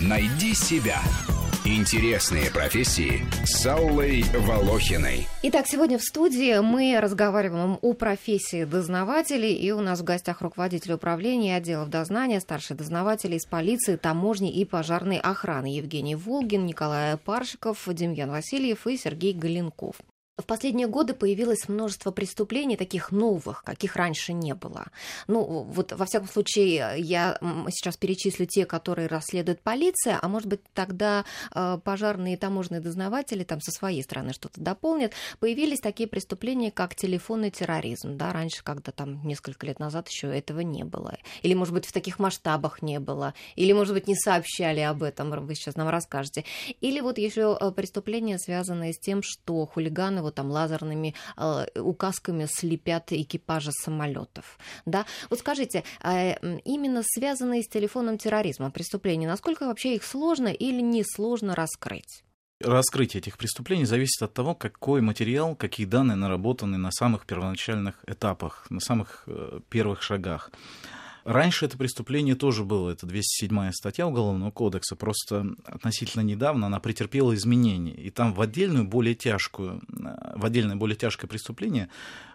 Найди себя. Интересные профессии с Аллой Волохиной. Итак, сегодня в студии мы разговариваем о профессии дознавателей, и у нас в гостях руководитель управления отделов дознания, старший дознаватель из полиции, таможни и пожарной охраны Евгений Волгин, Николай Паршиков, Демьян Васильев и Сергей Галенков. В последние годы появилось множество преступлений, таких новых, каких раньше не было. Ну, вот, во всяком случае, я сейчас перечислю те, которые расследует полиция, а может быть, тогда э, пожарные и таможенные дознаватели там со своей стороны что-то дополнят. Появились такие преступления, как телефонный терроризм. Да, раньше, когда там несколько лет назад еще этого не было. Или, может быть, в таких масштабах не было. Или, может быть, не сообщали об этом, вы сейчас нам расскажете. Или вот еще э, преступления, связанные с тем, что хулиганы там лазерными э, указками слепят экипажи самолетов. Да? Вот скажите, э, именно связанные с телефонным терроризмом преступления, насколько вообще их сложно или несложно раскрыть? Раскрытие этих преступлений зависит от того, какой материал, какие данные наработаны на самых первоначальных этапах, на самых э, первых шагах. Раньше это преступление тоже было, это 207 статья Уголовного кодекса, просто относительно недавно она претерпела изменения. И там в отдельную, более тяжкую, в отдельное более тяжкое преступление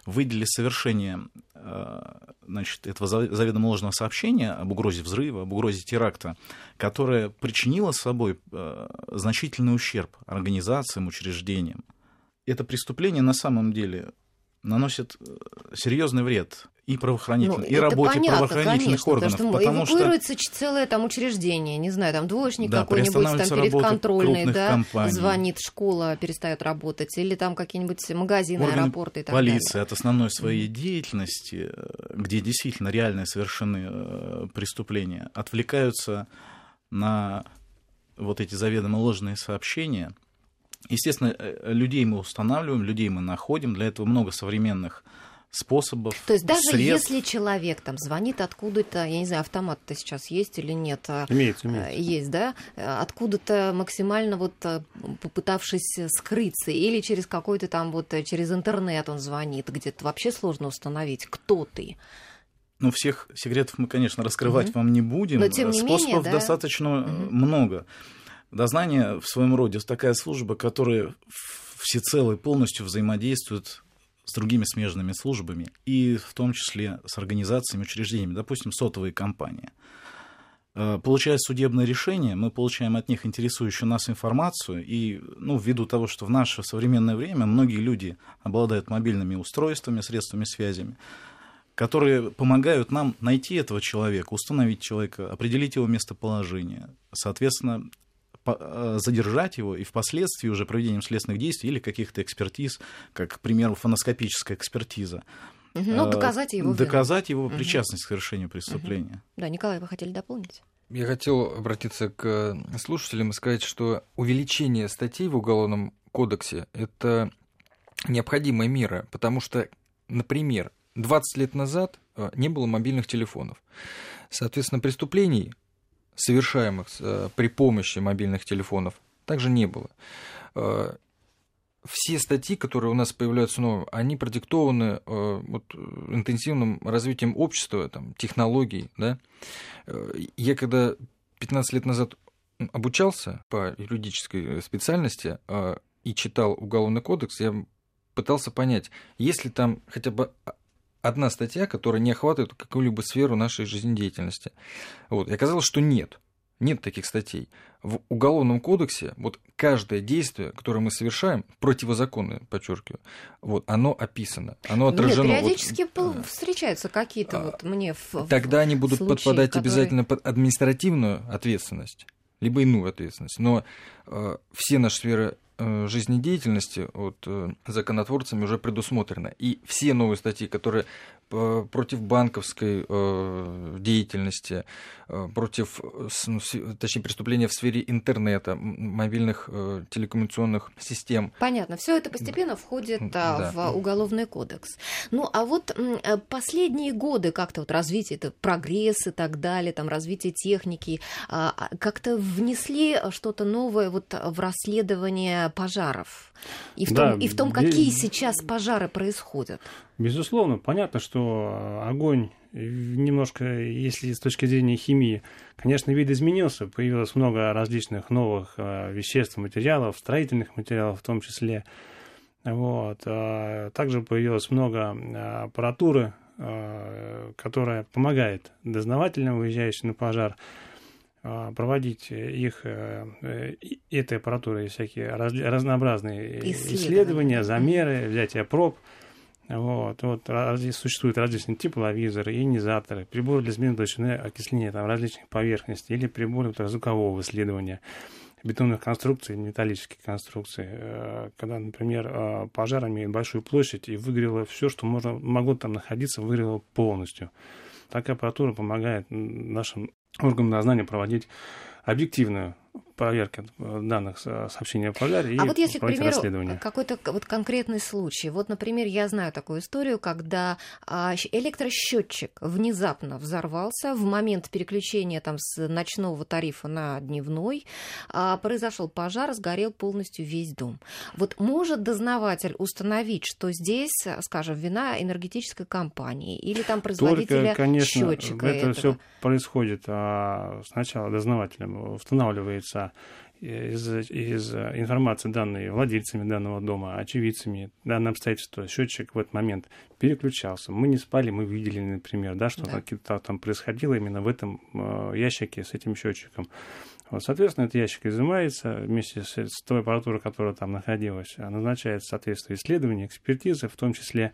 выделили совершение э, значит, этого заведомо ложного сообщения об угрозе взрыва, об угрозе теракта, которое причинило собой э, значительный ущерб организациям, учреждениям. Это преступление на самом деле наносит э, серьезный вред и правоохранительным, ну, и работе понятно, правоохранительных конечно, органов. Потому что, потому эвакуируется что... целое там учреждение, не знаю, там двоечник да, какой-нибудь там перед контрольной, да, компаний. звонит, школа перестает работать, или там какие-нибудь магазины, Органы аэропорты и так полиции далее. от основной своей деятельности, где действительно реально совершены э, преступления, отвлекаются на вот эти заведомо ложные сообщения – Естественно, э, людей мы устанавливаем, людей мы находим. Для этого много современных способов. То есть даже средств. если человек там звонит откуда-то, я не знаю, автомат-то сейчас есть или нет? А, имеется, имеется. Есть, да? Откуда-то максимально вот э, попытавшись скрыться, или через какой-то там вот, э, через интернет он звонит, где-то вообще сложно установить, кто ты. Ну, всех секретов мы, конечно, раскрывать угу. вам не будем. Но, тем не Способов менее, да? достаточно угу. много. Дознание в своем роде такая служба, которая всецело и полностью взаимодействует с другими смежными службами, и в том числе с организациями, учреждениями, допустим, сотовые компании. Э, получая судебное решение, мы получаем от них интересующую нас информацию, и ну, ввиду того, что в наше современное время многие люди обладают мобильными устройствами, средствами связи, которые помогают нам найти этого человека, установить человека, определить его местоположение, соответственно, задержать его и впоследствии уже проведением следственных действий или каких-то экспертиз, как, к примеру, фоносկопическая экспертиза, ну, доказать его Доказать его причастность к совершению преступления. Да, Николай, вы хотели дополнить? Я хотел обратиться к слушателям и сказать, что увеличение статей в Уголовном кодексе – это необходимая мера, потому что, например, 20 лет назад э, не было мобильных телефонов. Соответственно, преступлений совершаемых э, при помощи мобильных телефонов, также не было. Э, все статьи, которые у нас появляются новые, они продиктованы э, вот, интенсивным развитием общества, там, технологий. Да? Я когда 15 лет назад обучался по юридической специальности и читал Уголовный кодекс, я пытался понять, есть ли там хотя бы одна статья, которая не охватывает какую-либо сферу нашей жизнедеятельности. Вот. И оказалось, что нет. Нет таких статей. В Уголовном кодексе вот каждое действие, которое мы совершаем, противозаконное, подчеркиваю, вот, оно описано, оно отражено. Нет, периодически вот, встречаются какие-то а, вот мне в Тогда они будут случаи, подпадать которые... обязательно под административную ответственность, либо иную ответственность. Но э, все наши сферы жизнедеятельности от э, законотворцами уже предусмотрено. И все новые статьи, которые против банковской э, деятельности, э, против, ну, точнее, преступления в сфере интернета, мобильных э, телекоммуникационных систем. Понятно. Все это постепенно входит да. в уголовный кодекс. Ну, а вот последние годы как-то вот развитие, это прогресс и так далее, там развитие техники, а, а, как-то внесли что-то новое вот в расследование пожаров и в, Да, том, и в том, без- какие сейчас пожары происходят. Безусловно, понятно, что э, огонь э, немножко, если с точки зрения химии, конечно, вид изменился, появилось много различных новых э, веществ, материалов, строительных материалов в том числе. Вот. а Также появилось много э, аппаратуры, э, которая помогает дознавателям, выезжающим на пожар, э, проводить их, э, э, этой аппаратурой всякие разли- разнообразные Исследования. исследования, замеры, взятие проб. Вот, вот раз- существуют различные тепловизоры, ионизаторы, приборы для смены толщины окисления там, различных поверхностей или приборы вот, звукового исследования бетонных конструкций, металлических конструкций. Э, Когда, например, э, пожар имеет большую площадь и выгорело все, что можно, могло там находиться, выгорело полностью. Такая аппаратура помогает нашим органам дознания проводить объективную проверку э, данных со- сообщения о пожаре и а вот если, к примеру, какой-то вот конкретный случай. Вот, например, я знаю такую историю, когда а, электросчетчик внезапно взорвался в момент переключения там с ночного тарифа на дневной, а, произошел пожар, сгорел полностью весь дом. Вот может дознаватель установить, что здесь, скажем, вина энергетической компании или там производителя Только, конечно, счетчика это этого? все происходит а, сначала дознавателем, устанавливается из, из информации, данной владельцами данного дома, очевидцами, данное обстоятельство, счетчик в этот момент переключался. Мы не спали, мы видели, например, да, что Да. там происходило именно в этом э, ящике с этим счетчиком. Вот, соответственно, этот ящик изымается вместе с, с той аппаратурой, которая там находилась, а назначается соответствие исследования, экспертизы, в том числе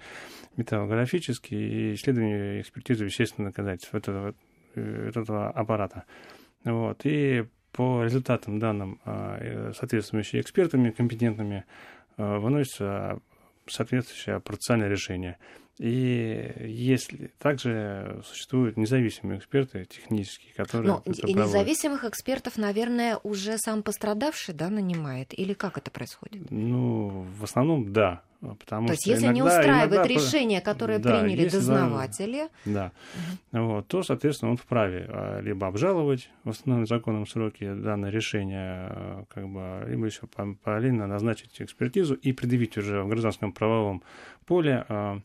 металлографические и исследования экспертизы вещественных доказательств этого, э, этого аппарата. Вот. И по результатам данным а, соответствующими экспертами компетентными а, выносится соответствующее процессуальное решение. И если также существуют независимые эксперты технические, которые Ну, и проводят. независимых экспертов, наверное, уже сам пострадавший, да, нанимает? Или как это происходит? Ну, в основном, да. Потому То есть, если не иногда- устраивает иногда- решение, которое Да, приняли если, да, дознаватели, Да. Вот, то, соответственно, он вправе а, либо обжаловать в установленном законном сроке данное решение, а, как бы, либо еще пар- параллельно назначить экспертизу и предъявить уже в гражданском правовом поле а,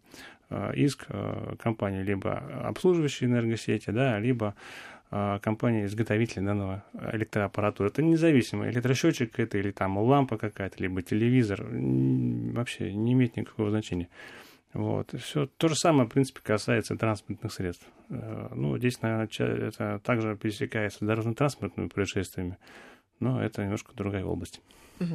а, иск а, компании либо обслуживающей энергосети, да, либо а, компании-изготовителя данного электроаппаратуры. Это независимо, электросчетчик это или там лампа какая-то, либо телевизор, вообще не имеет никакого значения. Вот. Все то же самое, в принципе, касается транспортных средств. Э, Ну, здесь, наверное, это также пересекается с дорожно-транспортными происшествиями, но это немножко другая область.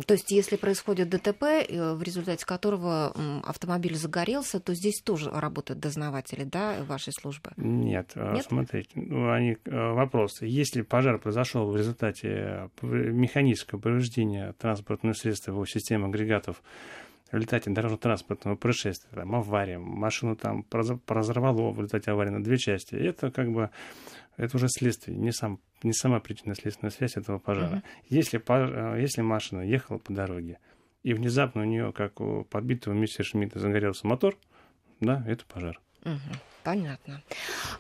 То есть, если происходит ДТП, э, в результате которого автомобиль загорелся, то здесь тоже работают дознаватели, да, вашей службы? Нет, э, Нет? смотрите, ну, они, э, вопрос. Если пожар произошел в результате пов- механического повреждения транспортного средства, его системы агрегатов, в результате дорожно-транспортного происшествия, там, авария, машину там разорвало в результате аварии на две части, это как бы это уже следствие, не, сам, не сама причинно следственная связь этого пожара. Мгм. Если, э, если машина ехала по дороге, и внезапно у нее, как у подбитого мистера Шмидта, загорелся мотор, да, это пожар. Мгм. Понятно.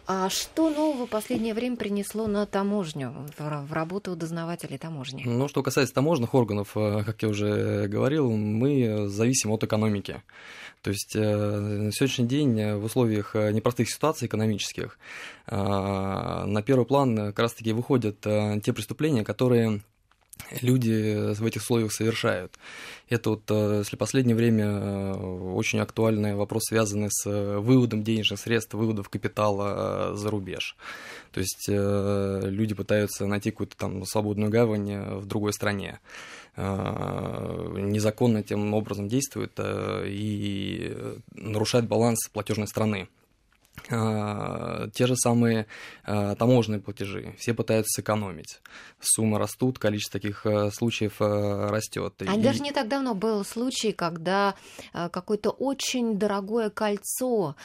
А что нового в последнее время принесло на таможню, в, работу дознавателей таможни? Ну, что касается таможенных органов, э, как я уже говорил, мы зависим от экономики. То есть э, на сегодняшний день э, в условиях непростых ситуаций экономических на первый план как раз-таки выходят те преступления, которые люди в этих условиях совершают. Это вот, э, если последнее время э, очень актуальный вопрос, связанный с э, выводом денежных средств, выводом капитала э, за рубеж. То есть э, люди пытаются найти какую-то там свободную гавань э, в другой стране. Э, Незаконно тем образом действуют э, и нарушают баланс платежной страны. Э, Те же самые э, таможенные платежи. Все пытаются сэкономить. Суммы растут, количество таких э, случаев растет. А даже не так давно был случай, когда какое-то очень дорогое кольцо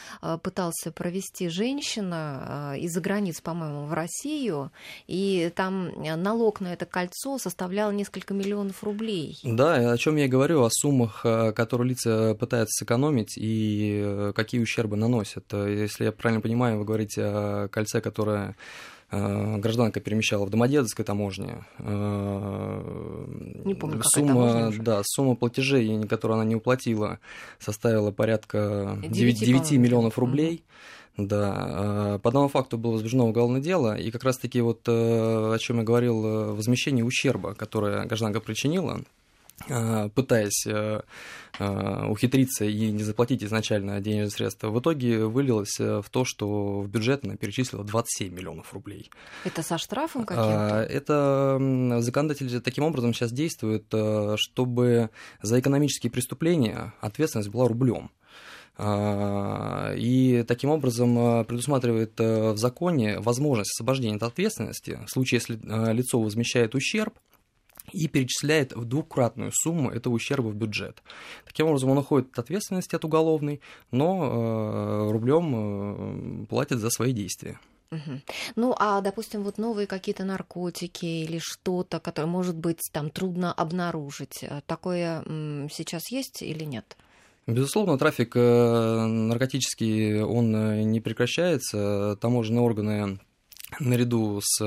пытался провести женщина из-за границ, по-моему, в Россию, и там налог на это кольцо составлял несколько миллионов рублей. Да, о чем я и говорю, о суммах, которые лица пытаются сэкономить и какие ущербы наносят. Э, Если я правильно понимаю, вы говорите о кольце, которое гражданка перемещала в Домодедовской таможне. Не помню, сумма, да, сумма платежей, которую она не уплатила, составила порядка 9, 9 миллионов рублей. Да, по данному факту было возбуждено уголовное дело, и как раз-таки вот о чем я говорил, возмещение ущерба, которое гражданка причинила, Э, пытаясь э, э, ухитриться и не заплатить изначально денежные средства, в итоге вылилось в то, что в бюджет она перечислила 27 миллионов рублей. Это со штрафом каким-то? Это законодатель таким образом сейчас действует, чтобы за экономические преступления ответственность была рублем. И таким образом предусматривает в законе возможность освобождения от ответственности в случае, если лицо возмещает ущерб, и перечисляет в двукратную сумму этого ущерба в бюджет. Таким образом, он уходит от ответственности от уголовной, но э, рублем э, платит за свои действия. Угу. Ну, а, допустим, вот новые какие-то наркотики или что-то, которое, может быть, там трудно обнаружить, э, такое сейчас есть или нет? Безусловно, трафик э, наркотический, он э, не прекращается. Таможенные органы наряду с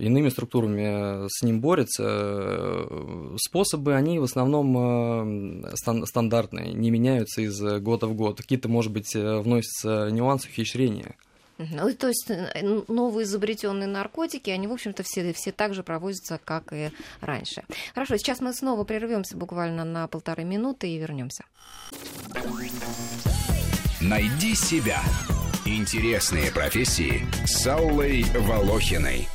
иными структурами с ним борется. Способы, они в основном э, стандартные, не меняются из года в год. Какие-то, может быть, э, вносятся нюансы, ухищрения. Ну, то есть новые изобретенные наркотики, они, в общем-то, все, все так же проводятся, как и раньше. Хорошо, сейчас мы снова прервемся буквально на полторы минуты и вернемся. Найди себя. Интересные профессии с Аллой Волохиной.